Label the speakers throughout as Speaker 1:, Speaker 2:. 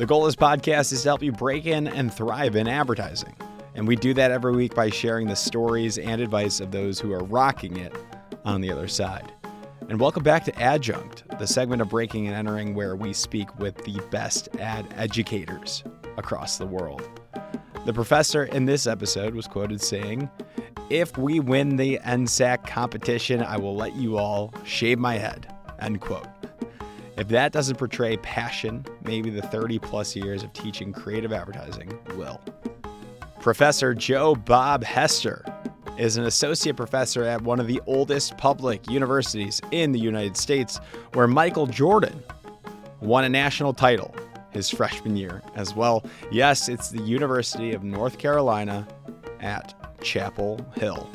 Speaker 1: The goal of this podcast is to help you break in and thrive in advertising. And we do that every week by sharing the stories and advice of those who are rocking it on the other side. And welcome back to Adjunct, the segment of Breaking and Entering where we speak with the best ad educators across the world. The professor in this episode was quoted saying, If we win the NSAC competition, I will let you all shave my head. End quote. If that doesn't portray passion, maybe the 30 plus years of teaching creative advertising will. Professor Joe Bob Hester is an associate professor at one of the oldest public universities in the United States, where Michael Jordan won a national title his freshman year as well. Yes, it's the University of North Carolina at Chapel Hill.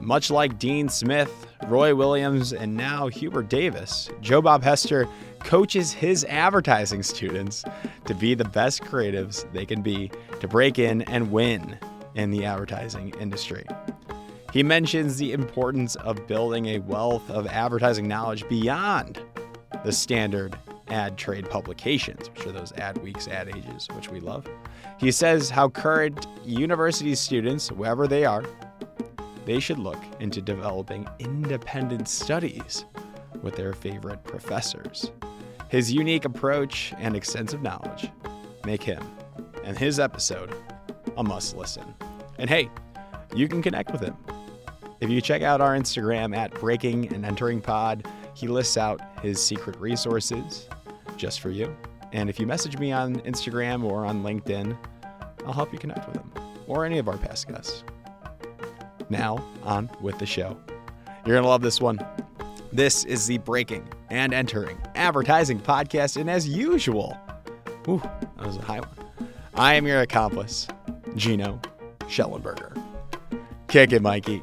Speaker 1: Much like Dean Smith, Roy Williams, and now Hubert Davis, Joe Bob Hester coaches his advertising students to be the best creatives they can be to break in and win in the advertising industry. He mentions the importance of building a wealth of advertising knowledge beyond the standard ad trade publications, which are those ad weeks, ad ages, which we love. He says how current university students, wherever they are, they should look into developing independent studies with their favorite professors. His unique approach and extensive knowledge make him and his episode a must listen. And hey, you can connect with him. If you check out our Instagram at Breaking and Entering Pod, he lists out his secret resources just for you. And if you message me on Instagram or on LinkedIn, I'll help you connect with him or any of our past guests. Now, on with the show. You're going to love this one. This is the Breaking and Entering Advertising Podcast. And as usual, whew, that was a high one. I am your accomplice, Gino Schellenberger. Kick it, Mikey.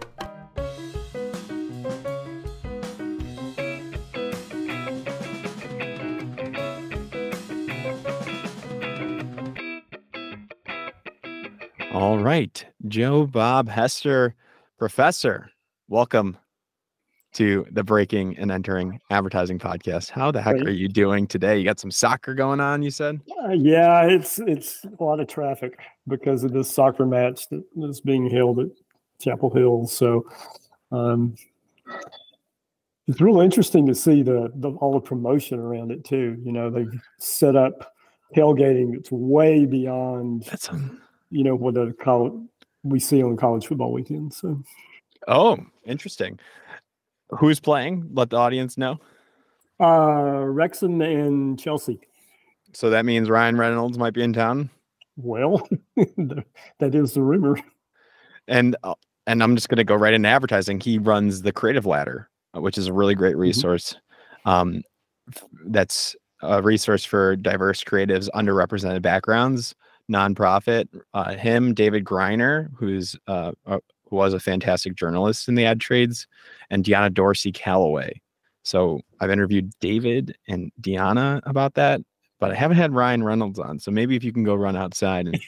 Speaker 1: All right, Joe Bob Hester, professor, welcome to the Breaking and Entering Advertising Podcast. How the heck are you doing today? You got some soccer going on, you said?
Speaker 2: Uh, yeah, it's it's a lot of traffic because of this soccer match that is being held at Chapel Hill. So um, it's real interesting to see the, the all the promotion around it too. You know, they've set up tailgating that's way beyond
Speaker 1: That's um,
Speaker 2: you know what the college we see on college football weekend. So
Speaker 1: oh, interesting. Who's playing? Let the audience know.
Speaker 2: uh, Wrexham and Chelsea.
Speaker 1: So that means Ryan Reynolds might be in town,
Speaker 2: Well, that is the rumor.
Speaker 1: and uh, and I'm just gonna go right into advertising. He runs the Creative Ladder, uh, which is a really great resource. Um, f- that's a resource for diverse creatives, underrepresented backgrounds, nonprofit. Uh, him, David Griner, who's uh, uh, who was a fantastic journalist in the ad trades, and Deanna Dorsey Calloway. So I've interviewed David and Deanna about that, but I haven't had Ryan Reynolds on. So maybe if you can go run outside and,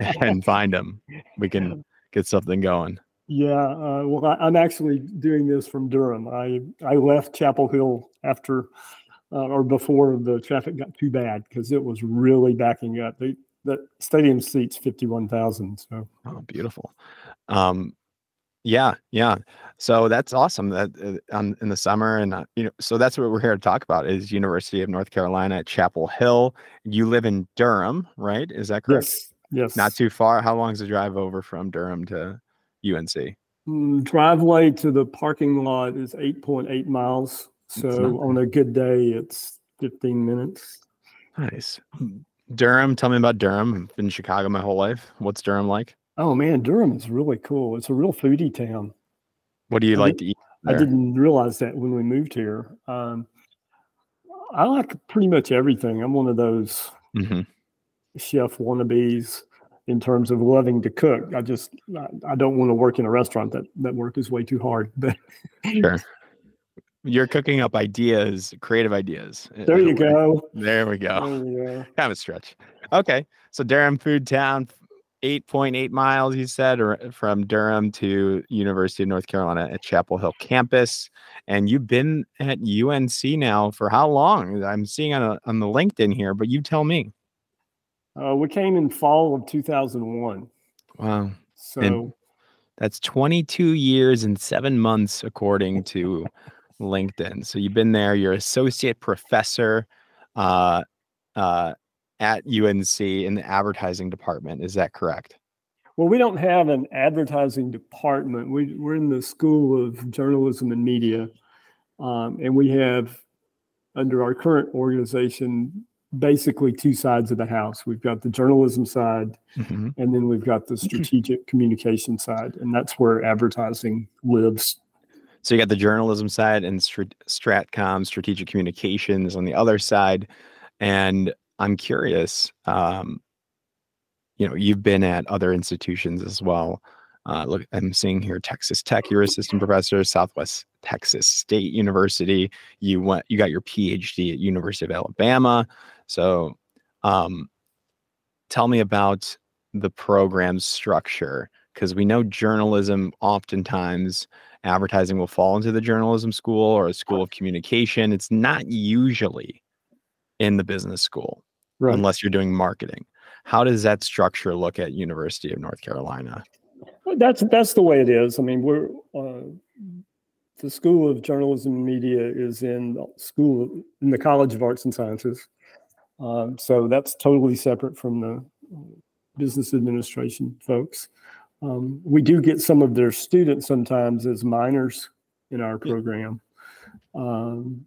Speaker 1: and find him, we can get something going.
Speaker 2: Yeah, uh, well, I, I'm actually doing this from Durham. I I left Chapel Hill after uh, or before the traffic got too bad because it was really backing up. They, the stadium seats fifty one thousand. So
Speaker 1: Oh, beautiful. Um, yeah, yeah. So that's awesome. That uh, on in the summer, and uh, you know, so that's what we're here to talk about is University of North Carolina at Chapel Hill. You live in Durham, right? Is that correct?
Speaker 2: yes, yes.
Speaker 1: Not too far. How long is the drive over from Durham to UNC?
Speaker 2: Mm, driveway to the parking lot is eight point eight miles. So on a good day, it's fifteen minutes.
Speaker 1: Nice. Durham. Tell me about Durham. I've been in Chicago my whole life. What's Durham like?
Speaker 2: Oh man, Durham is really cool. It's a real foodie town.
Speaker 1: What do you
Speaker 2: I
Speaker 1: like to eat?
Speaker 2: I didn't realize that when we moved here. Um, I like pretty much everything. I'm one of those
Speaker 1: Mhm.
Speaker 2: chef wannabes in terms of loving to cook. I just I, I don't want to work in a restaurant that that work is way too hard. But
Speaker 1: Sure. You're cooking up ideas, creative ideas.
Speaker 2: there you
Speaker 1: way.
Speaker 2: go.
Speaker 1: There we go.
Speaker 2: There you
Speaker 1: kind of a stretch. Okay, so Durham Food Town, eight point eight miles. You said, or from Durham to University of North Carolina at Chapel Hill campus, and you've been at UNC now for how long? I'm seeing on a, on the LinkedIn here, but you tell me.
Speaker 2: Uh, we came in fall of 2001.
Speaker 1: Wow.
Speaker 2: So
Speaker 1: And- That's 22 years and seven months, according to LinkedIn. So you've been there. You're associate professor uh, uh, at UNC in the advertising department. Is that correct?
Speaker 2: Well, we don't have an advertising department. We, we're in the School of Journalism and Media. Um, and we have, under our current organization, basically two sides of the house. We've got the journalism side,
Speaker 1: Mhm.
Speaker 2: and then we've got the strategic communication side. And that's where advertising lives.
Speaker 1: So you got the journalism side and strat- Stratcom, strategic communications on the other side. And I'm curious, um, you know, you've been at other institutions as well. Uh, look, I'm seeing here Texas Tech. You're assistant professor, Southwest Texas State University. You went, you got your PhD at University of Alabama. So, um, tell me about the program structure because we know journalism oftentimes advertising will fall into the journalism school or a school of communication. It's not usually in the business school
Speaker 2: Right.
Speaker 1: unless you're doing marketing. How does that structure look at University of North Carolina?
Speaker 2: That's that's the way it is. I mean, we're uh, the School of Journalism and Media is in the school in the College of Arts and Sciences, um, so that's totally separate from the business administration folks. Um, we do get some of their students sometimes as minors in our program. Um,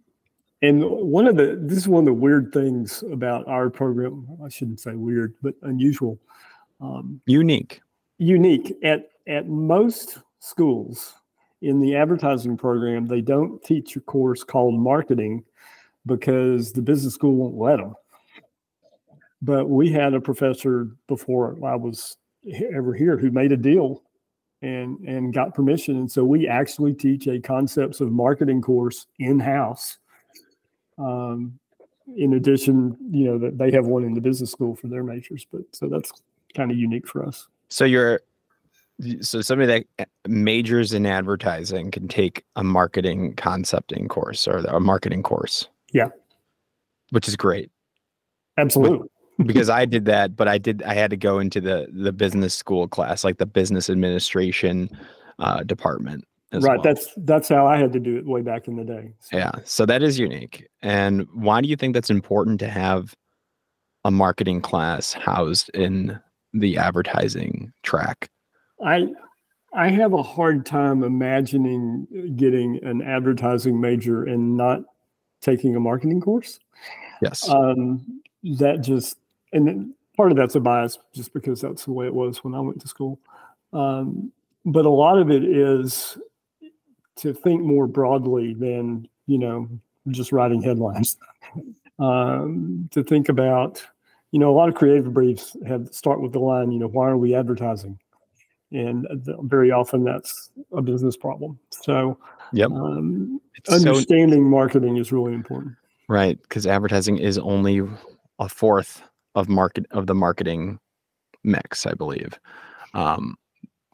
Speaker 2: and one of the this is one of the weird things about our program. I shouldn't say weird, but unusual. Um,
Speaker 1: Unique.
Speaker 2: unique at at most schools in the advertising program they don't teach a course called marketing because the business school won't let them but we had a professor before i was ever here who made a deal and and got permission and so we actually teach a concepts of marketing course in house um, in addition you know that they have one in the business school for their majors but so that's kind of unique for us
Speaker 1: So you're so somebody that uh, majors in advertising can take a marketing concepting course or a marketing course.
Speaker 2: Yeah.
Speaker 1: Which is great
Speaker 2: absolutely
Speaker 1: because I did that, but I did I had to go into the the business school class, like the business administration uh, department.
Speaker 2: Right
Speaker 1: well.
Speaker 2: that's that's how i had to do it way back in the day So,
Speaker 1: Yeah. So that is unique. And why do you think that's important to have a marketing class housed in the advertising track?
Speaker 2: i i have a hard time imagining getting an advertising major and not taking a marketing course
Speaker 1: Yes.
Speaker 2: um that just and part of that's a bias just because that's the way it was when i went to school um but a lot of it is to think more broadly than you know just writing headlines um, to think about you know a lot of creative briefs have start with the line you know why are we advertising and very often that's a business problem so
Speaker 1: yep.
Speaker 2: um,
Speaker 1: It's so
Speaker 2: understanding marketing is really important
Speaker 1: right because advertising is only a fourth of market of the marketing mix, I believe. Um,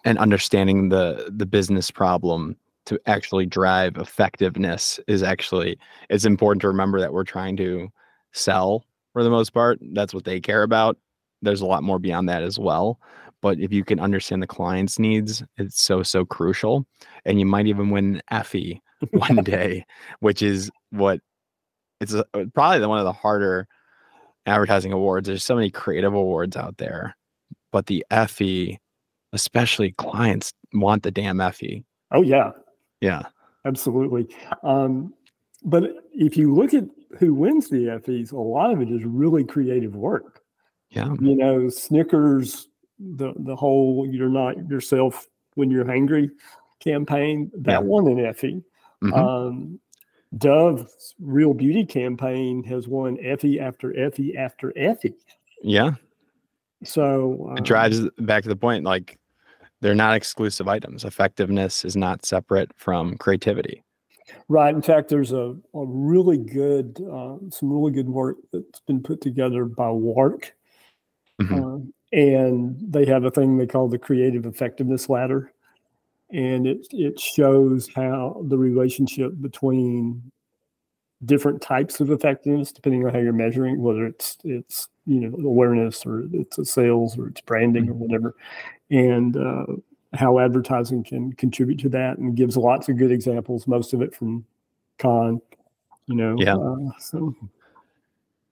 Speaker 1: and understanding the the business problem to actually drive effectiveness is actually it's important to remember that we're trying to sell for the most part. That's what they care about. There's a lot more beyond that as well. But if you can understand the client's needs, it's so so crucial. And you might even win an Effie one day, which is what it's a, probably the, one of the harder advertising awards. There's so many creative awards out there, but the Effie, especially clients want the damn Effie.
Speaker 2: oh yeah
Speaker 1: Yeah.
Speaker 2: absolutely um, but if you look at who wins the Effies, a lot of it is really creative work.
Speaker 1: Yeah.
Speaker 2: You know, Snickers, the the whole "you're not yourself when you're hangry" campaign that
Speaker 1: Yeah.
Speaker 2: won an Effie.
Speaker 1: Mhm.
Speaker 2: Um, Dove's Real Beauty campaign has won Effie after Effie after Effie.
Speaker 1: yeah.
Speaker 2: So
Speaker 1: It
Speaker 2: um,
Speaker 1: drives back to the point like they're not exclusive items. Effectiveness is not separate from creativity.
Speaker 2: Right. In fact, there's a, a really good, uh, some really good work that's been put together by WARC.
Speaker 1: Mhm.
Speaker 2: Um, and they have a thing they call the Creative Effectiveness Ladder. And it, it shows how the relationship between different types of effectiveness depending on how you're measuring, whether it's it's you know awareness or it's a sales or it's branding or whatever, and uh, how advertising can contribute to that, and gives lots of good examples. Most of it from Cannes, you know.
Speaker 1: Yeah.
Speaker 2: Uh, so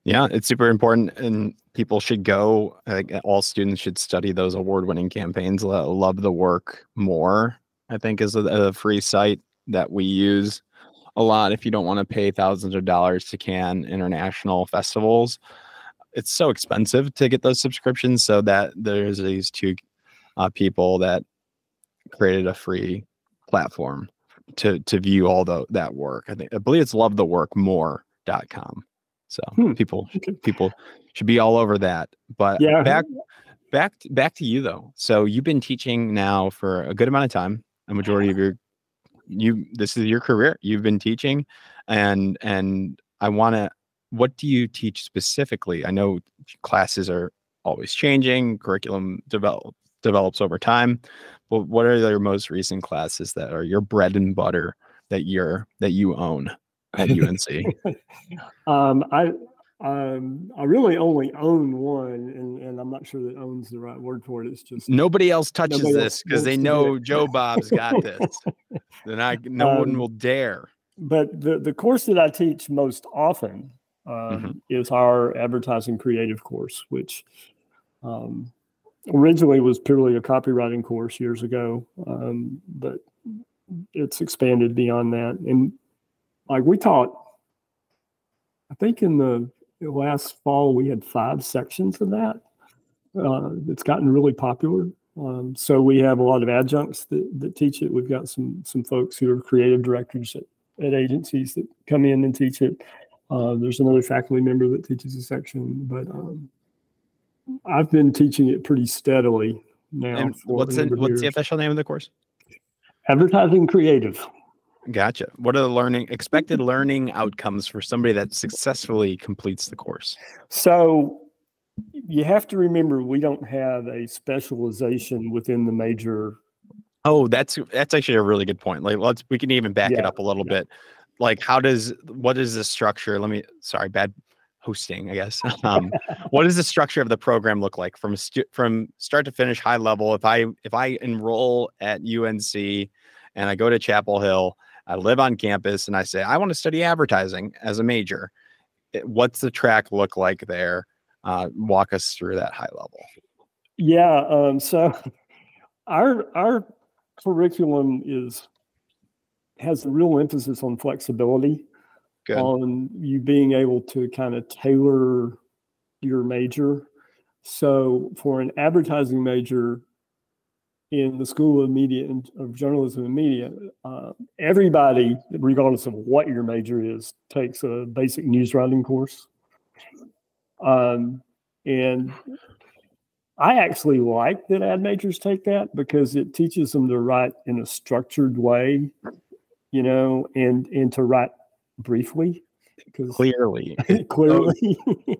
Speaker 1: Yeah, it's super important, and people should go. Like all students should study those award-winning campaigns. Love the work more. I think is a, a free site that we use a lot. If you don't want to pay thousands of dollars to Cannes International festivals, it's so expensive to get those subscriptions. So that there's these two uh, people that created a free platform to to view all the that work. I think I believe it's lovetheworkmore.com. So
Speaker 2: Hmm,
Speaker 1: people
Speaker 2: okay.
Speaker 1: people should be all over that. But
Speaker 2: yeah,
Speaker 1: back back back to you though. So you've been teaching now for a good amount of time. A majority of your you this is your career. You've been teaching and and I want to what do you teach specifically? I know classes are always changing, curriculum develop develops over time. But what are your most recent classes that are your bread and butter that you're that you own at UNC?
Speaker 2: um, I um, I really only own one, and, and I'm not sure that owns the right word for it. It's just
Speaker 1: Nobody else touches
Speaker 2: Nobody
Speaker 1: this because they
Speaker 2: wants to do
Speaker 1: know
Speaker 2: it.
Speaker 1: Joe Bob's got this. then I no one
Speaker 2: Um,
Speaker 1: will dare.
Speaker 2: but the, the course that I teach most often um,
Speaker 1: Mhm.
Speaker 2: is our advertising creative course, which um, originally was purely a copywriting course years ago, um, but it's expanded beyond that. And like we taught, I think in the last fall we had five sections of that. Uh, it's gotten really popular. Um, so we have a lot of adjuncts that, that teach it. We've got some some folks who are creative directors at at agencies that come in and teach it. Uh, there's another faculty member that teaches a section, but um, I've been teaching it pretty steadily now.
Speaker 1: And what's the what's the official name of the course?
Speaker 2: advertising creative?
Speaker 1: Gotcha. What are the learning expected learning outcomes for somebody that successfully completes the course?
Speaker 2: So you have to remember we don't have a specialization within the major.
Speaker 1: Oh, that's that's actually a really good point. Like let's we can even back it up a little
Speaker 2: yeah.
Speaker 1: bit. Like how does what is the structure? Let me sorry, bad hosting, I guess. Um, what does the structure of the program look like from stu- from start to finish high level? If I if I enroll at UNC and I go to Chapel Hill, I live on campus and I say I want to study advertising as a major. What's the track look like there? Uh, walk us through that high level.
Speaker 2: Yeah. Um, so our our curriculum is has a real emphasis on flexibility.
Speaker 1: Good.
Speaker 2: on you being able to kind of tailor your major. So for an advertising major in the School of Media and of Journalism and Media, uh, everybody, regardless of what your major is, takes a basic news writing course. Um, and I actually like that ad majors take that because it teaches them to write in a structured way, you know, and and to write briefly. Because
Speaker 1: Clearly,
Speaker 2: clearly.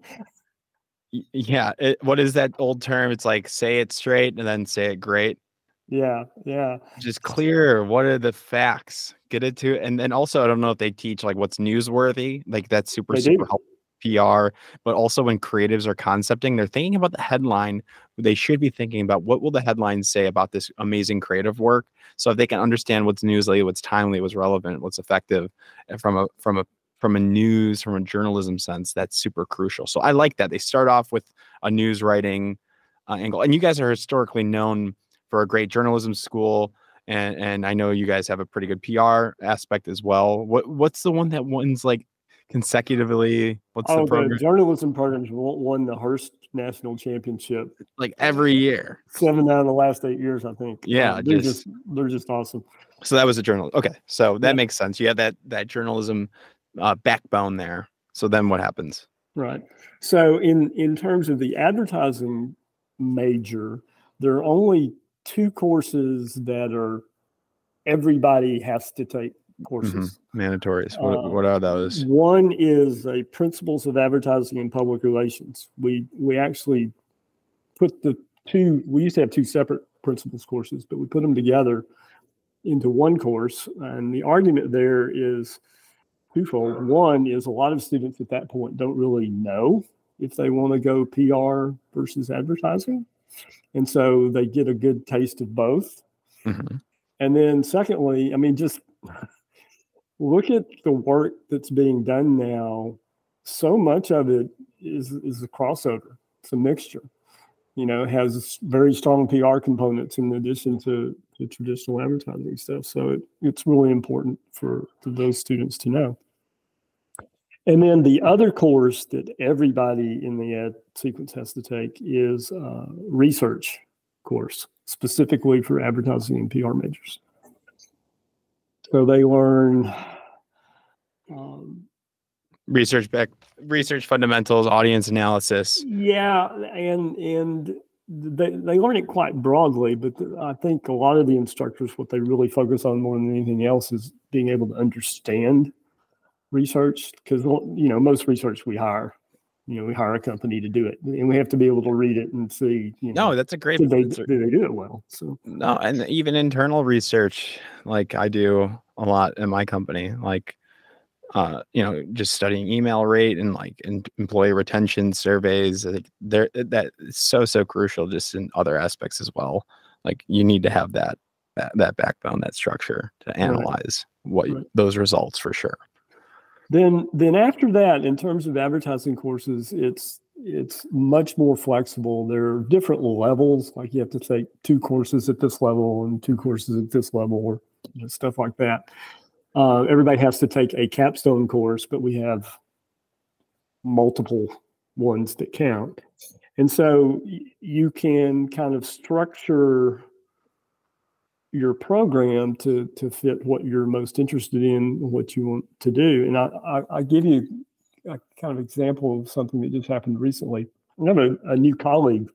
Speaker 1: Yeah it, what is that old term? It's like say it straight and then say it great
Speaker 2: yeah yeah.
Speaker 1: Just clear what are the facts get it to and then also i don't know if they teach like what's newsworthy like that's super
Speaker 2: They
Speaker 1: super helpful pr but also when creatives are concepting they're thinking about the headline they should be thinking about what will the headline say about this amazing creative work so if they can understand what's newsly what's timely what's relevant what's effective from a from a from a news from a journalism sense that's super crucial so i like that they start off with a news writing uh, angle and you guys are historically known for a great journalism school and and i know you guys have a pretty good pr aspect as well. What what's the one that wins like consecutively? What's
Speaker 2: oh
Speaker 1: the
Speaker 2: the journalism programs won, won the hearst national championship.
Speaker 1: Like every year.
Speaker 2: Seven out of the last eight years i think.
Speaker 1: Yeah,
Speaker 2: Uh, they're
Speaker 1: just-
Speaker 2: just they're just awesome.
Speaker 1: So that was a journal okay so that
Speaker 2: Yeah.
Speaker 1: makes sense. You have that that journalism uh, backbone there. So then what happens?
Speaker 2: Right. So in in terms of the advertising major, there are only two courses that are everybody has to take courses.
Speaker 1: mandatories what,
Speaker 2: Uh,
Speaker 1: what are those
Speaker 2: One is a principles of advertising and public relations. We we actually put the two we used to have two separate principles courses, but we put them together into one course. And the argument there is twofold. One is a lot of students at that point don't really know if they want to go PR versus advertising. And so they get a good taste of both. Mm-hmm. And then, secondly, I mean, just look at the work that's being done now. So much of it is, is a crossover, it's a mixture. You know, it has very strong PR components in addition to, the traditional advertising stuff. So it, it's really important for, for those students to know. And then the other course that everybody in the ed sequence has to take is uh, research course, specifically for advertising and PR majors. So they learn
Speaker 1: um, research back, research fundamentals, audience analysis.
Speaker 2: Yeah, and and they, they learn it quite broadly, but I think a lot of the instructors, what they really focus on more than anything else, is being able to understand research because you know most research we hire you know we hire a company to do it and we have to be able to read it and see you
Speaker 1: know no that's a great
Speaker 2: do they, do they do it well so
Speaker 1: no and even internal research like i do a lot in my company like uh you know just studying email rate and like in employee retention surveys i think there that is so so crucial just in other aspects as well like you need to have that that, that backbone that structure to analyze right. what right. those results for sure
Speaker 2: then, then after that, in terms of advertising courses, it's it's much more flexible. There are different levels, like you have to take two courses at this level and two courses at this level, or you know, stuff like that. Uh, everybody has to take a capstone course, but we have multiple ones that count. And so you can kind of structure your program to to fit what you're most interested in, what you want to do. And I, I, I give you a kind of example of something that just happened recently. I have a, a new colleague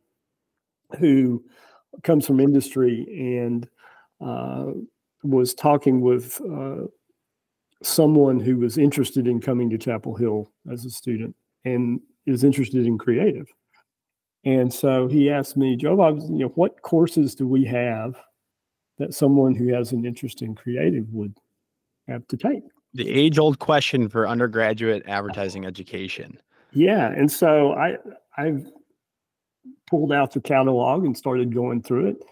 Speaker 2: who comes from industry and uh, was talking with uh, someone who was interested in coming to Chapel Hill as a student and is interested in creative. And so he asked me, Joe, you know, what courses do we have that someone who has an interest in creative would have to take.
Speaker 1: The age old question for undergraduate advertising education.
Speaker 2: Yeah. And so I I've pulled out the catalog and started going through it.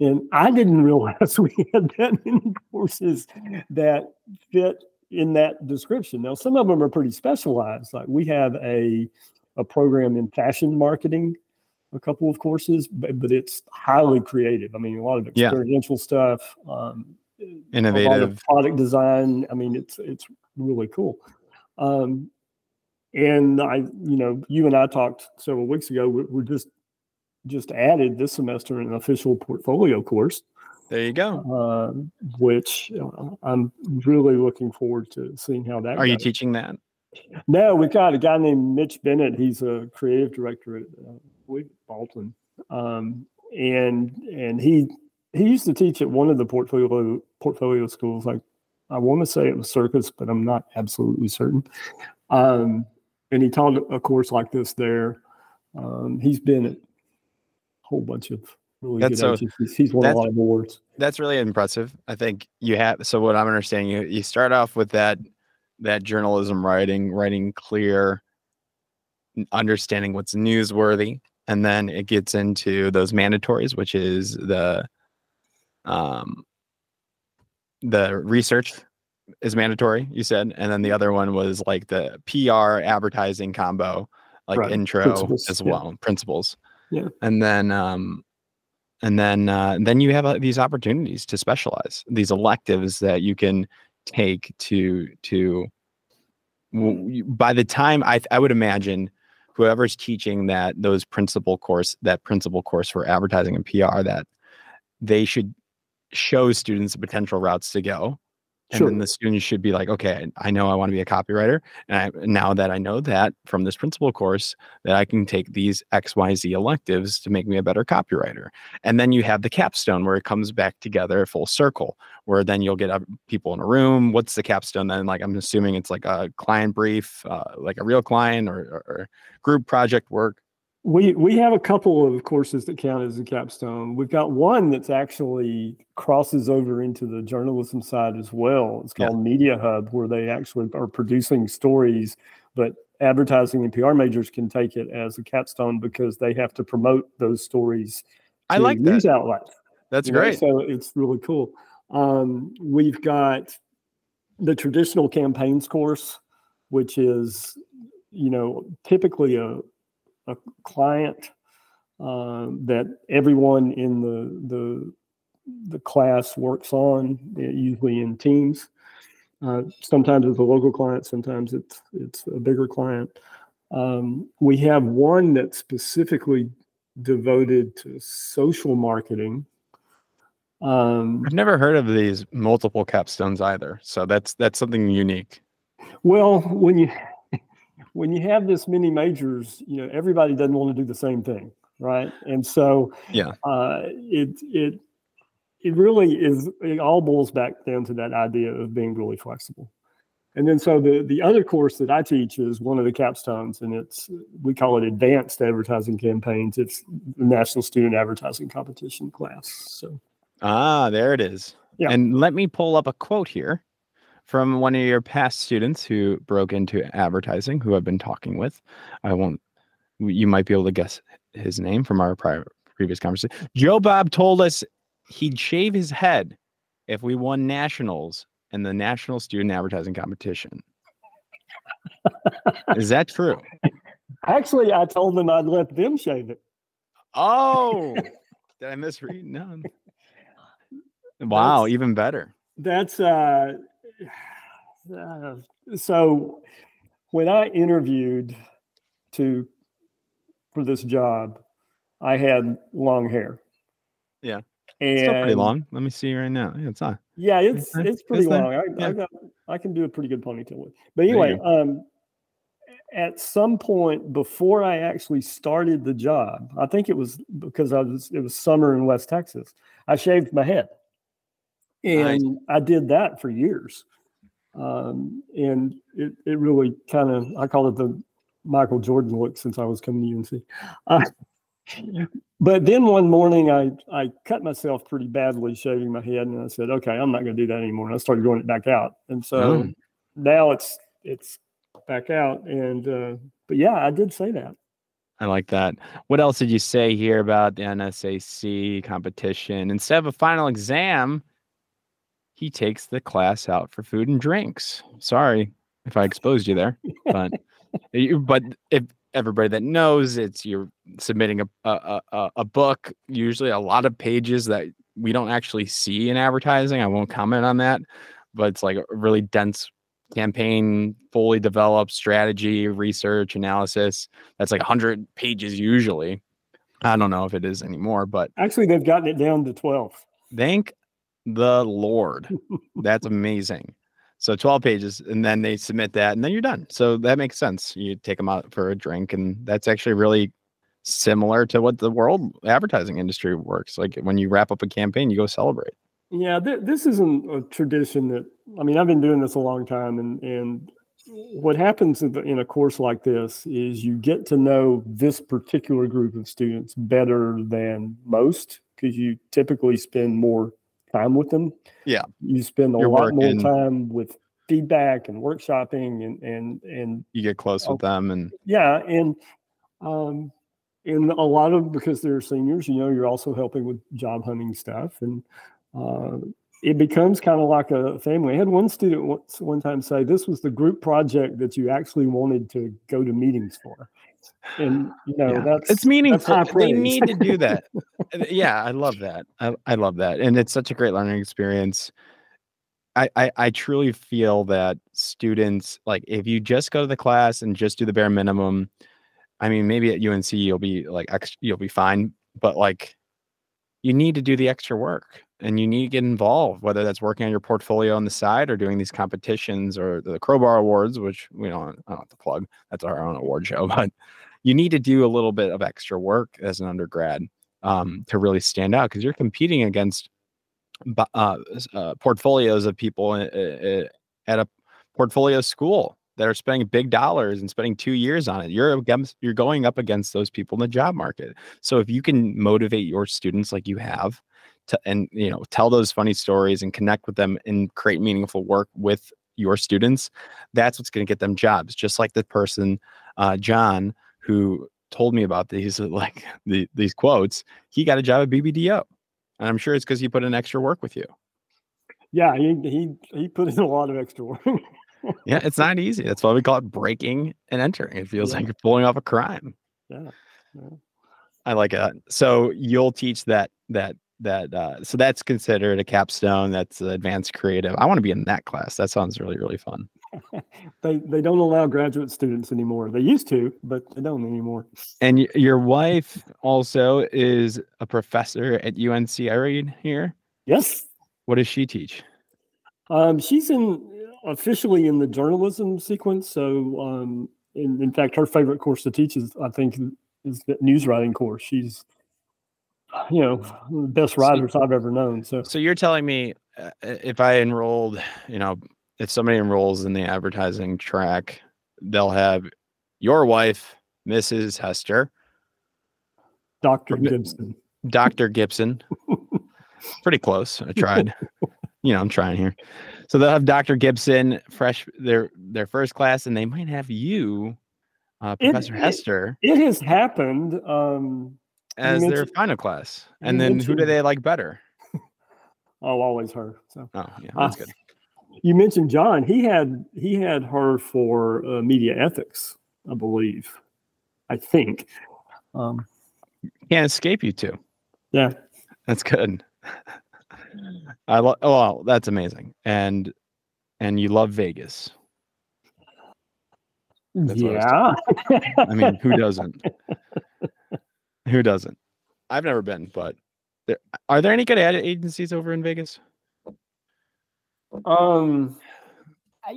Speaker 2: And I didn't realize we had that many courses that fit in that description. Now, some of them are pretty specialized. Like we have a a program in fashion marketing a couple of courses, but, but it's highly creative. I mean, a lot of experiential yeah. stuff, um,
Speaker 1: innovative
Speaker 2: product design. I mean, it's it's really cool. Um, and I, you know, you and I talked several weeks ago. We're, we're just just added this semester an official portfolio course.
Speaker 1: There you go.
Speaker 2: Uh, which uh, I'm really looking forward to seeing how that.
Speaker 1: Are you teaching that?
Speaker 2: No, we've got a guy named Mitch Bennett. He's a creative director at uh, Baldwin, um, and and he he used to teach at one of the portfolio portfolio schools. Like I want to say it was Circus, but I'm not absolutely certain. Um, and he taught a course like this there. Um, he's been at a whole bunch of really that's good so, He's won a lot of awards.
Speaker 1: That's really impressive. I think you have. So what I'm understanding, you you start off with that that journalism writing, writing clear, understanding what's newsworthy, and then it gets into those mandatories, which is the um the research is mandatory, you said, and then the other one was like the PR advertising combo, like right. intro principles, as well, yeah. principles.
Speaker 2: Yeah.
Speaker 1: And then um and then uh, then you have uh, these opportunities to specialize, these electives that you can take to to by the time I I would imagine whoever's teaching that those principal course that principal course for advertising and PR that they should show students the potential routes to go and sure. then the students should be like okay i know i want to be a copywriter and I, now that i know that from this principal course that i can take these xyz electives to make me a better copywriter. And then you have the capstone where it comes back together full circle where then you'll get people in a room. What's the capstone then? Like i'm assuming it's like a client brief uh, like a real client or, or, or group project work
Speaker 2: We we have a couple of courses that count as a capstone. We've got one that's actually crosses over into the journalism side as well. It's called yeah. Media Hub, where they actually are producing stories, but advertising and PR majors can take it as a capstone because they have to promote those stories.
Speaker 1: I like news
Speaker 2: that. outlets.
Speaker 1: That's you great.
Speaker 2: Know? So it's really cool. Um, we've got the traditional campaigns course, which is, you know, typically a, a client uh, that everyone in the, the the class works on, usually in teams. Uh, sometimes it's a local client, sometimes it's it's a bigger client. Um, we have one that's specifically devoted to social marketing.
Speaker 1: Um, I've never heard of these multiple capstones either, so that's that's something unique.
Speaker 2: Well, when you when you have this many majors, you know everybody doesn't want to do the same thing, right? And so,
Speaker 1: yeah,
Speaker 2: uh, it it it really is it all boils back down to that idea of being really flexible. And then so the the other course that i teach is one of the capstones and it's we call it advanced advertising campaigns. It's the national student advertising competition class so.
Speaker 1: Ah there it is. Yeah. and let me pull up a quote here from one of your past students who broke into advertising who i've been talking with i won't you might be able to guess his name from our prior previous conversation joe bob told us he'd shave his head if we won nationals in the national student advertising competition. Is that true?
Speaker 2: Actually, I told them I'd let them shave it.
Speaker 1: Oh, did I misread? No. Wow, that's, even better.
Speaker 2: That's uh, uh so when I interviewed to for this job, I had long hair.
Speaker 1: Yeah. And Still pretty long. Let me see right now. Yeah, it's not.
Speaker 2: Yeah, it's it's pretty it's long. I, yeah. I, got, I can do a pretty good ponytail with. But anyway, um, at some point before I actually started the job, I think it was because I was it was summer in West Texas. I shaved my head, and nice. I did that for years. Um, and it it really kind of I call it the Michael Jordan look since I was coming to UNC. Uh, but then one morning I, I cut myself pretty badly shaving my head and I said, okay, I'm not going to do that anymore. And I started growing it back out. And so oh. now it's, it's back out. And, uh, but yeah, I did say that.
Speaker 1: I like that. What else did you say here about the NSAC competition? Instead of a final exam, he takes the class out for food and drinks. Sorry if I exposed you there, but but if everybody that knows it's you're submitting a, a, a, a book usually a lot of pages that we don't actually see in advertising i won't comment on that but it's like a really dense campaign fully developed strategy research analysis that's like 100 pages usually i don't know if it is anymore but
Speaker 2: actually they've gotten it down to 12
Speaker 1: thank the lord that's amazing so 12 pages, and then they submit that, and then you're done. So that makes sense. You take them out for a drink, and that's actually really similar to what the world advertising industry works. Like when you wrap up a campaign, you go celebrate.
Speaker 2: Yeah, th- this isn't a tradition that I mean. I've been doing this a long time, and and what happens in a course like this is you get to know this particular group of students better than most because you typically spend more time with them.
Speaker 1: Yeah.
Speaker 2: You spend a You're lot working. more time with feedback and workshopping and and and
Speaker 1: you get close with them and
Speaker 2: yeah and um and a lot of because they're seniors you know you're also helping with job hunting stuff and uh, it becomes kind of like a family. I had one student once one time say this was the group project that you actually wanted to go to meetings for. And you know, yeah. that's
Speaker 1: it's meaningful. That's they need to do that. Uh, yeah, I love that. I, I love that. And it's such a great learning experience. I, I, I truly feel that students like if you just go to the class and just do the bare minimum, I mean, maybe at UNC you'll be like you'll be fine, but like you need to do the extra work and you need to get involved, whether that's working on your portfolio on the side or doing these competitions or the Crowbar Awards, which we don't, I don't have to plug. That's our own award show, but you need to do a little bit of extra work as an undergrad um, to really stand out because you're competing against uh, uh, portfolios of people uh, uh, at a portfolio school that are spending big dollars and spending two years on it. You're against, you're going up against those people in the job market. So if you can motivate your students like you have, to, and you know tell those funny stories and connect with them and create meaningful work with your students, that's what's going to get them jobs. Just like the person, uh, John, who told me about these like the, these quotes, he got a job at BBDO, and I'm sure it's because he put in extra work with you.
Speaker 2: Yeah, he he he put in a lot of extra work.
Speaker 1: yeah, it's not easy. That's why we call it breaking and entering. It feels yeah. like you're pulling off a crime.
Speaker 2: Yeah. yeah.
Speaker 1: I like it. So you'll teach that that that uh, so that's considered a capstone that's advanced creative i want to be in that class that sounds really really fun
Speaker 2: they they don't allow graduate students anymore they used to but they don't anymore
Speaker 1: and y- your wife also is a professor at unc i read here
Speaker 2: yes
Speaker 1: what does she teach
Speaker 2: um, she's in officially in the journalism sequence so um, in, in fact her favorite course to teach is i think is the news writing course she's you know the best writers so, I've ever known. So
Speaker 1: so you're telling me uh, if I enrolled, you know, if somebody enrolls in the advertising track, they'll have your wife, Mrs. Hester,
Speaker 2: Dr. Gibson,
Speaker 1: Dr. Gibson. Pretty close. I tried. you know, I'm trying here. So they'll have Dr. Gibson fresh their their first class, and they might have you, uh, Professor
Speaker 2: it,
Speaker 1: Hester.
Speaker 2: It, it has happened. Um,
Speaker 1: as their final class. And then who do they like better?
Speaker 2: oh, always her. So
Speaker 1: oh yeah, that's uh, good.
Speaker 2: You mentioned John. He had he had her for uh, media ethics, I believe. I think. Um,
Speaker 1: Can't escape you two.
Speaker 2: Yeah,
Speaker 1: that's good. I love. Oh, wow, that's amazing. And and you love Vegas.
Speaker 2: That's yeah.
Speaker 1: I, I mean, who doesn't? Who doesn't? I've never been, but there, are there any good ad agencies over in Vegas?
Speaker 2: Um, I,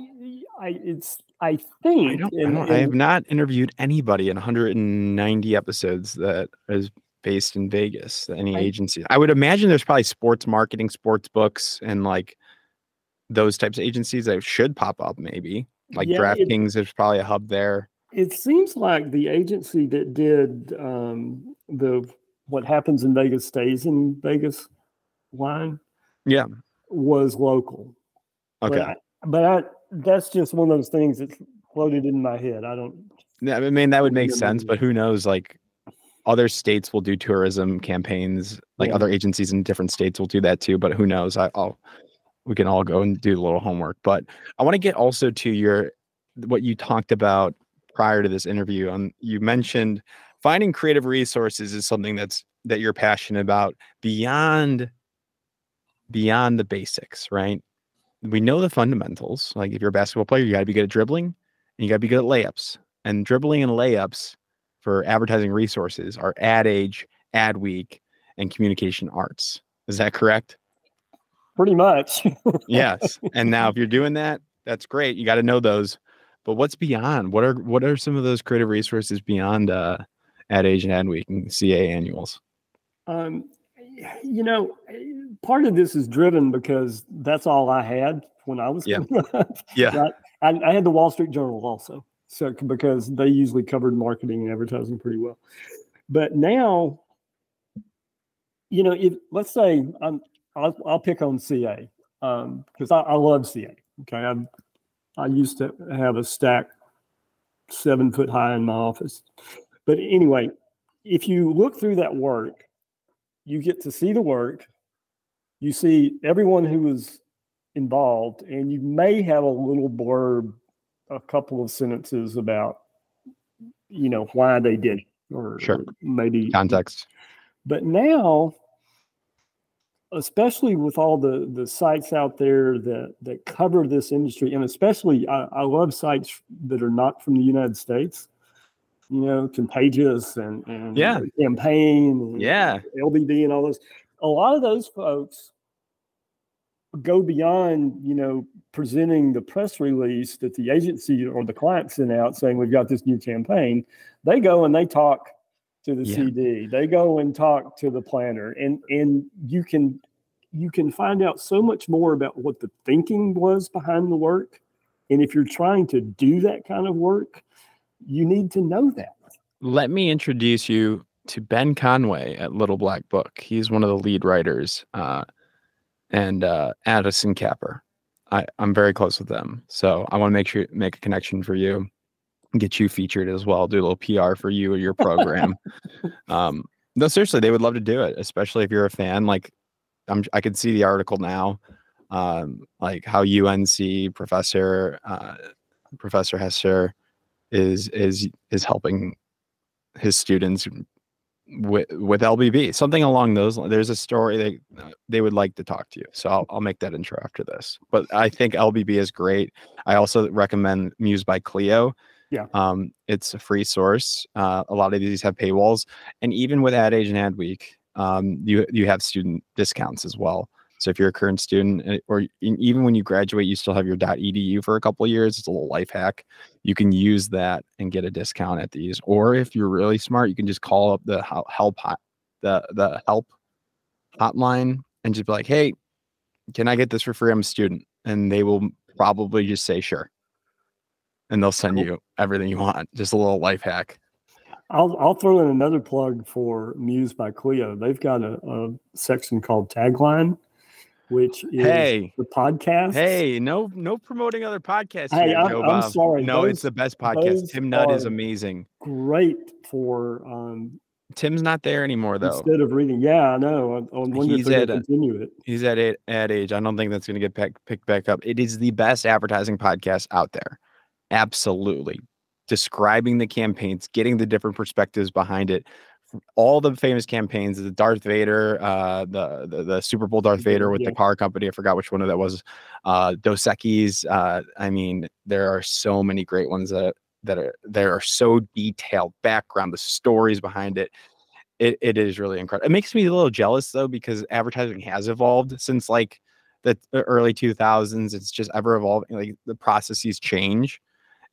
Speaker 2: I, it's, I think
Speaker 1: I, don't, I, don't, I have not interviewed anybody in 190 episodes that is based in Vegas. Any I, agencies? I would imagine there's probably sports marketing, sports books, and like those types of agencies that should pop up. Maybe like yeah, DraftKings. There's probably a hub there.
Speaker 2: It seems like the agency that did um, the what happens in Vegas stays in Vegas line.
Speaker 1: Yeah,
Speaker 2: was local.
Speaker 1: Okay,
Speaker 2: but, I, but I, that's just one of those things that's floated in my head. I don't.
Speaker 1: Yeah, I mean that would make sense, but who knows? Like other states will do tourism campaigns. Like yeah. other agencies in different states will do that too. But who knows? I, I'll we can all go and do a little homework. But I want to get also to your what you talked about prior to this interview. Um, you mentioned finding creative resources is something that's that you're passionate about beyond beyond the basics, right? We know the fundamentals. Like if you're a basketball player, you got to be good at dribbling and you got to be good at layups. And dribbling and layups for advertising resources are Ad Age, Ad Week, and communication arts. Is that correct?
Speaker 2: Pretty much.
Speaker 1: yes. And now if you're doing that, that's great. You got to know those. But what's beyond? What are what are some of those creative resources beyond uh Ad Age and Ad Week and CA annuals?
Speaker 2: Um, you know, part of this is driven because that's all I had when I was
Speaker 1: yeah. yeah.
Speaker 2: I, I, had the Wall Street Journal also, so because they usually covered marketing and advertising pretty well. But now, you know, if let's say I'm, I'll, I'll pick on CA because um, I, I, love CA. Okay, I I used to have a stack seven foot high in my office. But anyway, if you look through that work, you get to see the work, you see everyone who was involved, and you may have a little blurb, a couple of sentences about, you know, why they did it, or,
Speaker 1: sure.
Speaker 2: or maybe
Speaker 1: context.
Speaker 2: But now, especially with all the the sites out there that that cover this industry, and especially I, I love sites that are not from the United States you know, contagious and, and
Speaker 1: yeah,
Speaker 2: campaign, and
Speaker 1: yeah,
Speaker 2: LBB and all those. A lot of those folks go beyond, you know, presenting the press release that the agency or the client sent out saying we've got this new campaign. They go and they talk to the yeah. CD. They go and talk to the planner, and and you can you can find out so much more about what the thinking was behind the work And if you're trying to do that kind of work, you need to know that.
Speaker 1: Let me introduce you to Ben Conway at Little Black Book. He's one of the lead writers, uh, and uh, Addison Capper. I, I'm very close with them, so I want to make sure make a connection for you, get you featured as well. Do a little PR for you or your program. um, no, seriously, they would love to do it, especially if you're a fan. Like, I'm, I can see the article now, um, like how UNC professor uh, Professor Hester is is is helping his students with with LBB, something along those lines. There's a story they they would like to talk to you, so I'll, I'll make that intro after this. But I think LBB is great. I also recommend Muse by Clio.
Speaker 2: Yeah,
Speaker 1: um, it's a free source. Uh, a lot of these have paywalls, and even with Ad Age and Ad Week, um, you you have student discounts as well. So if you're a current student, eh, or even when you graduate, you still have your .edu for a couple of years. It's a little life hack. You can use that and get a discount at these. Or if you're really smart, you can just call up the help the the help hotline and just be like, "Hey, can I get this for free? I'm a student," and they will probably just say sure, and they'll send you everything you want. Just a little life hack.
Speaker 2: I'll I'll throw in another plug for Muse by Clio. They've got a, a section called Tagline which is
Speaker 1: hey,
Speaker 2: the podcast.
Speaker 1: Hey, no, no promoting other podcasts.
Speaker 2: Hey,
Speaker 1: here,
Speaker 2: I'm, I'm, sorry.
Speaker 1: No, those, it's the best podcast. Tim Nudd is amazing.
Speaker 2: Great for. um
Speaker 1: Tim's not there anymore though.
Speaker 2: Instead of reading, yeah, I know. I, I wonder he's if continue it.
Speaker 1: He's at it Ad Age. I don't think that's going to get pick, picked back up. It is the best advertising podcast out there. Absolutely, describing the campaigns, getting the different perspectives behind it, all the famous campaigns, the Darth Vader, uh, the, the, the Super Bowl Darth Vader with yeah. the car company. I forgot which one of that was. Uh, Dos Equis. Uh, I mean, there are so many great ones that that are there are so detailed background, the stories behind it. It it is really incredible. It makes me a little jealous though because advertising has evolved since like the early 2000s. It's just ever evolving. Like the processes change,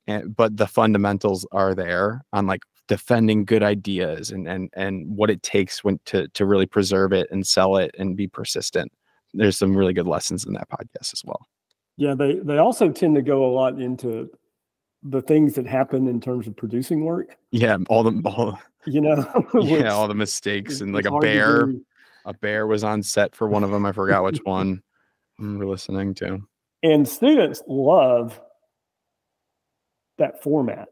Speaker 1: and but the fundamentals are there on like defending good ideas and and and what it takes when to to really preserve it and sell it and be persistent. There's some really good lessons in that podcast as well.
Speaker 2: Yeah, they they also tend to go a lot into the things that happen in terms of producing work.
Speaker 1: Yeah, all the all,
Speaker 2: you know,
Speaker 1: yeah, all the mistakes and like a bear. A bear was on set for one of them. I forgot which one. we're listening to.
Speaker 2: And students love that format.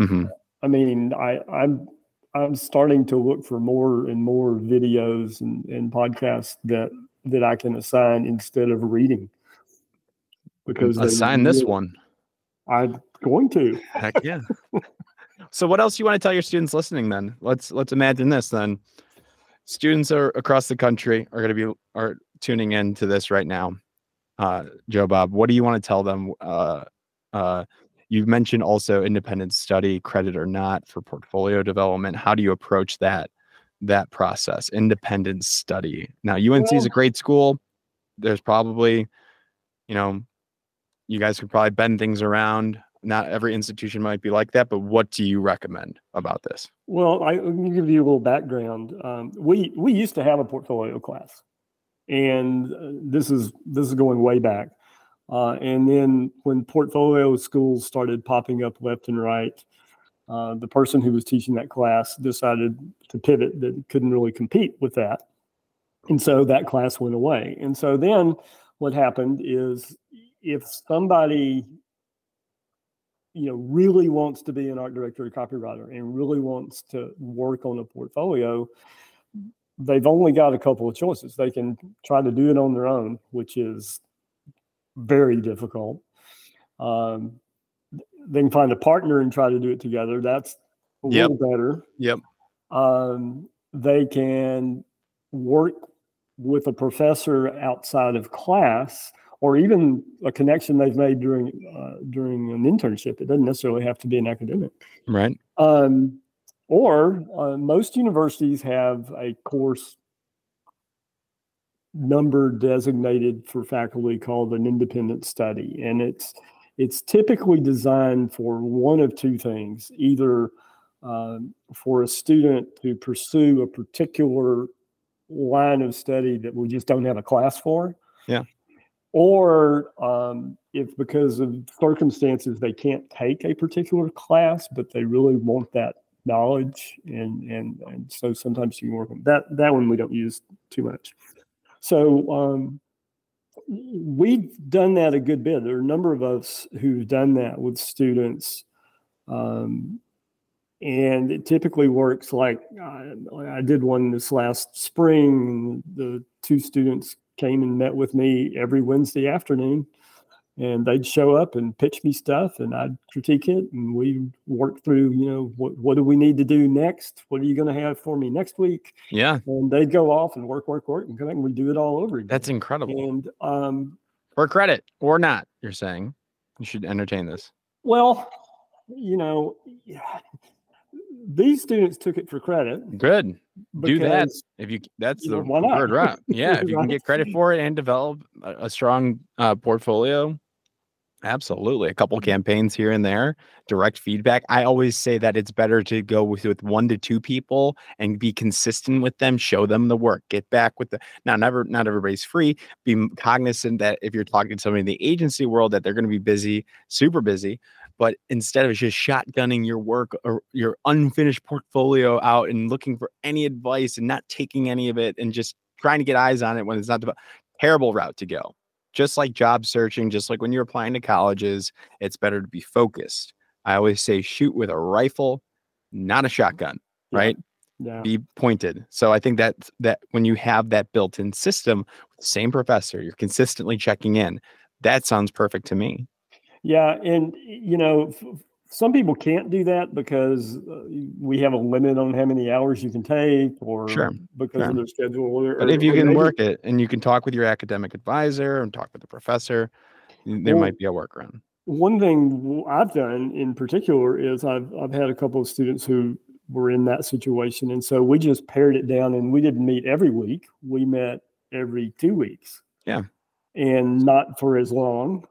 Speaker 1: Mm-hmm.
Speaker 2: I mean, I, I'm I'm starting to look for more and more videos and, and podcasts that that I can assign instead of reading.
Speaker 1: Because assign this one.
Speaker 2: I'm going to.
Speaker 1: Heck yeah. so what else do you want to tell your students listening then? Let's let's imagine this then. Students are across the country are going to be are tuning in to this right now. Uh, Joe Bob, what do you want to tell them uh, uh, you mentioned also independent study, credit or not, for portfolio development. How do you approach that that process? Independent study. Now, UNC is a great school. There's probably, you know, you guys could probably bend things around. Not every institution might be like that, but what do you recommend about this?
Speaker 2: Well, I, let me give you a little background. Um, we we used to have a portfolio class, and uh, this is this is going way back. Uh, and then when portfolio schools started popping up left and right, uh, the person who was teaching that class decided to pivot that couldn't really compete with that. And so that class went away. And so then what happened is if somebody you know really wants to be an art director or copywriter and really wants to work on a portfolio they've only got a couple of choices they can try to do it on their own which is very difficult. Um, they can find a partner and try to do it together. That's a yep. little better.
Speaker 1: Yep.
Speaker 2: Um, they can work with a professor outside of class or even a connection they've made during uh, during an internship. It doesn't necessarily have to be an academic.
Speaker 1: Right.
Speaker 2: Um, or uh, most universities have a course number designated for faculty called an independent study and it's it's typically designed for one of two things either uh, for a student to pursue a particular line of study that we just don't have a class for
Speaker 1: yeah
Speaker 2: or um, if because of circumstances they can't take a particular class, but they really want that knowledge, and and and so sometimes you can work on that. That one we don't use too much. So um, we've done that a good bit. There are a number of us who've done that with students. Um, and it typically works like uh, I did one this last spring. The two students came and met with me every Wednesday afternoon, and they'd show up and pitch me stuff, and I'd critique it, and we work through, you know, what what do we need to do next? What are you going to have for me next week?
Speaker 1: Yeah,
Speaker 2: and they'd go off and work, work, work, and come back and we do it all over again.
Speaker 1: That's incredible.
Speaker 2: And um,
Speaker 1: for credit or not, you're saying you should entertain this.
Speaker 2: Well, you know, these students took it for credit.
Speaker 1: Good. Do that if you. That's the know, third route. Yeah, if you can get credit for it and develop a, a strong uh, portfolio, absolutely. A couple mm-hmm. campaigns here and there, direct feedback. I always say that it's better to go with with one to two people and be consistent with them. Show them the work. Get back with the. Now, never. Not everybody's free. Be cognizant that if you're talking to somebody in the agency world, that they're going to be busy, super busy but instead of just shotgunning your work or your unfinished portfolio out and looking for any advice and not taking any of it and just trying to get eyes on it when it's not the terrible route to go. Just like job searching, just like when you're applying to colleges, it's better to be focused. I always say shoot with a rifle, not a mm-hmm. shotgun, yeah. right? Yeah. Be pointed. So I think that that when you have that built-in system, same professor, you're consistently checking in. That sounds perfect to me.
Speaker 2: Yeah, and you know, some people can't do that because uh, we have a limit on how many hours you can take, or
Speaker 1: sure.
Speaker 2: because of their schedule. Or,
Speaker 1: but if you can maybe, work it, and you can talk with your academic advisor and talk with the professor, there well, might be a workaround.
Speaker 2: One thing I've done in particular is I've I've had a couple of students who were in that situation, and so we just pared it down, and we didn't meet every week. We met every two weeks.
Speaker 1: Yeah,
Speaker 2: and not for as long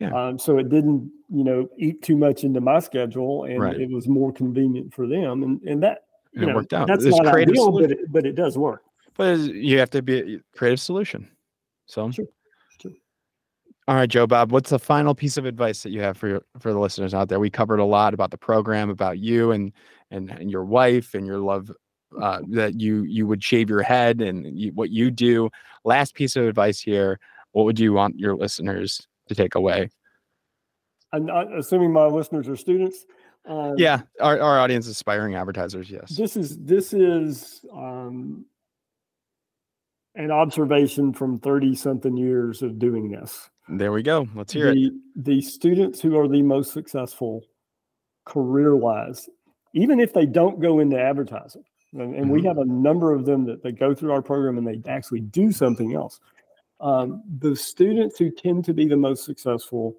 Speaker 2: yeah. Um, so it didn't, you know, eat too much into my schedule, and right. it was more convenient for them, and and that you
Speaker 1: it
Speaker 2: know,
Speaker 1: worked out.
Speaker 2: That's not ideal, but it, but it does work.
Speaker 1: But you have to be a creative solution. So
Speaker 2: sure. Sure.
Speaker 1: All right, Joe Bob, what's the final piece of advice that you have for your, for the listeners out there? We covered a lot about the program, about you and and, and your wife and your love uh, that you you would shave your head and you, what you do. Last piece of advice here. What would you want your listeners to take away.
Speaker 2: I'm assuming my listeners are students.
Speaker 1: Um, yeah, our, our audience aspiring advertisers. Yes.
Speaker 2: This is this is um, an observation from thirty something years of doing this.
Speaker 1: There we go. Let's hear
Speaker 2: the,
Speaker 1: it.
Speaker 2: The students who are the most successful career wise, even if they don't go into advertising, and, and mm-hmm. we have a number of them that they go through our program and they actually do something else. Um, the students who tend to be the most successful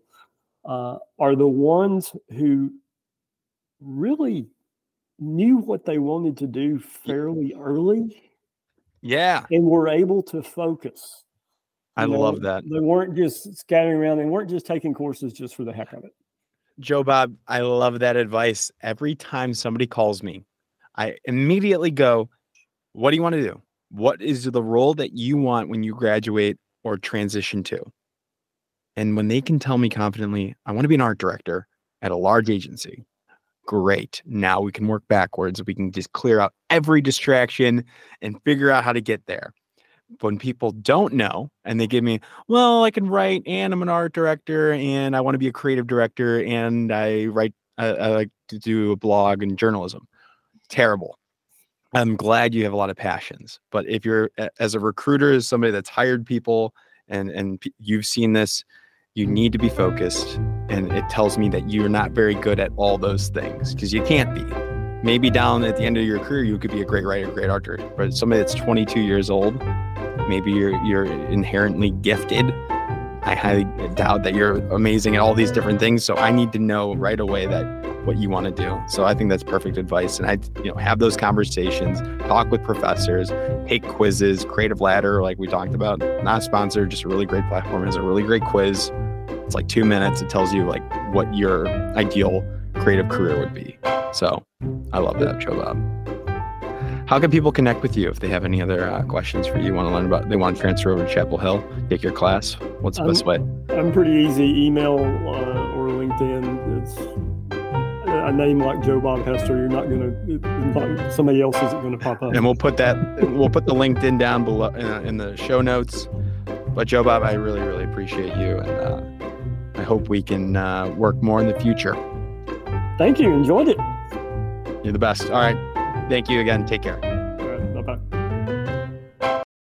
Speaker 2: uh, are the ones who really knew what they wanted to do fairly early.
Speaker 1: Yeah.
Speaker 2: And were able to focus.
Speaker 1: You I know, love that.
Speaker 2: They weren't just scattering around. They weren't just taking courses just for the heck of it.
Speaker 1: Joe Bob, I love that advice. Every time somebody calls me, I immediately go, What do you want to do? What is the role that you want when you graduate or transition to. And when they can tell me confidently, I want to be an art director at a large agency, great. Now we can work backwards. We can just clear out every distraction and figure out how to get there. When people don't know and they give me, well, I can write and I'm an art director and I want to be a creative director and I write, I, I like to do a blog and journalism. Terrible. I'm glad you have a lot of passions. But if you're as a recruiter, as somebody that's hired people and and you've seen this, you need to be focused. And it tells me that you're not very good at all those things because you can't be. Maybe down at the end of your career, you could be a great writer, great artist. But somebody that's 22 years old, maybe you're you're inherently gifted. I highly doubt that you're amazing at all these different things. So I need to know right away that what you want to do. So I think that's perfect advice. And I, you know, have those conversations, talk with professors, take quizzes, Creative Ladder, like we talked about, not sponsored, just a really great platform. It's a really great quiz. It's like two minutes. It tells you like what your ideal creative career would be. So I love that, Joe Bob. How can people connect with you if they have any other uh, questions for you? Want to learn about? They want to transfer over to Chapel Hill, take your class. What's the
Speaker 2: I'm,
Speaker 1: best way?
Speaker 2: I'm pretty easy. Email uh, or LinkedIn. It's a name like Joe Bob Hester. You're not gonna. somebody else isn't gonna pop up.
Speaker 1: And we'll put that. We'll put the LinkedIn down below in, uh, in the show notes. But Joe Bob, I really, really appreciate you, and uh, I hope we can uh, work more in the future.
Speaker 2: Thank you. Enjoyed it.
Speaker 1: You're the best. All right. Thank you again. Take care.